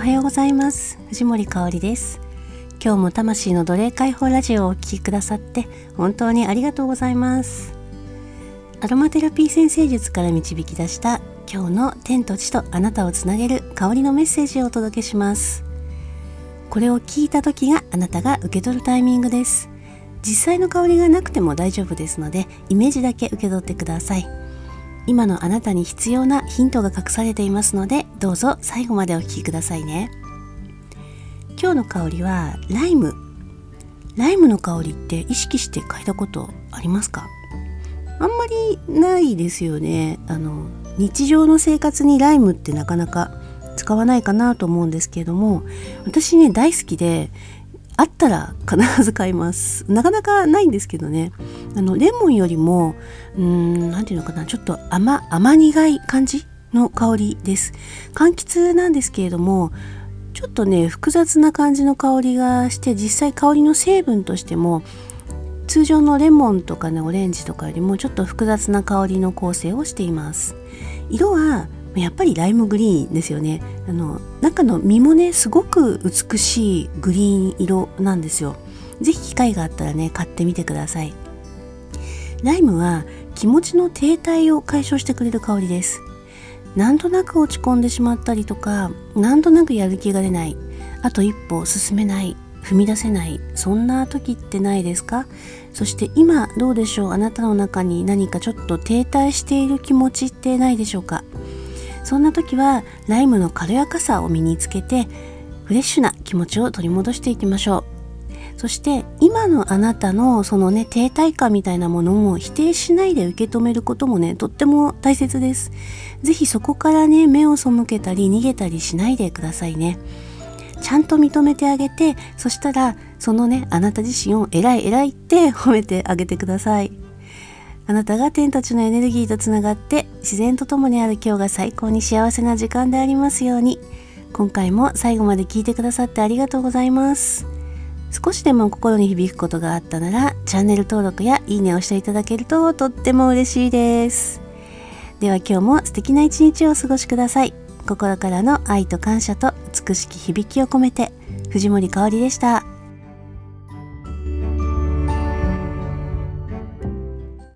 おはようございます。藤森香里です。今日も魂の奴隷解放ラジオをお聴きくださって本当にありがとうございます。アロマテラピー先生術から導き出した今日の天と地とあなたをつなげる香りのメッセージをお届けします。これを聞いた時があなたが受け取るタイミングです。実際の香りがなくても大丈夫ですのでイメージだけ受け取ってください。今のあなたに必要なヒントが隠されていますのでどうぞ最後までお聴きくださいね。今日の香りはライム。ライムの香りって意識して嗅いだことありますか？あんまりないですよね。あの日常の生活にライムってなかなか使わないかなと思うんですけれども私ね大好きであったら必ず買います。なかなかないんですけどね。あのレモンよりもうん何て言うのかな。ちょっと甘甘苦い感じの香りです。柑橘なんですけれどもちょっとね複雑な感じの香りがして実際香りの成分としても通常のレモンとかねオレンジとかよりもちょっと複雑な香りの構成をしています。色はやっぱりライムグリーンですよね。あの中の実もねすごく美しいグリーン色なんですよ。是非機会があったらね買ってみてください。ライムは気持ちの停滞を解消してくれる香りです。なんとなく落ち込んでしまったりとかなんとなくやる気が出ない。あと一歩進めない。踏み出せない。そんな時ってないですか？そして今どうでしょう？あなたの中に何かちょっと停滞している気持ちってないでしょうか？そんな時はライムの軽やかさを身につけてフレッシュな気持ちを取り戻していきましょう。そして今のあなたのそのね停滞感みたいなものも否定しないで受け止めることもねとっても大切です。是非そこからね目を背けたり逃げたりしないでくださいね。ちゃんと認めてあげてそしたらそのねあなた自身を偉い偉いって褒めてあげてください。あなたが天たちのエネルギーとつながって自然と共にある今日が最高に幸せな時間でありますように。今回も最後まで聞いてくださってありがとうございます。少しでも心に響くことがあったならチャンネル登録やいいねをしていただけるととっても嬉しいです。では今日も素敵な一日をお過ごしください。心からの愛と感謝と美しき響きを込めて藤森かおりでした。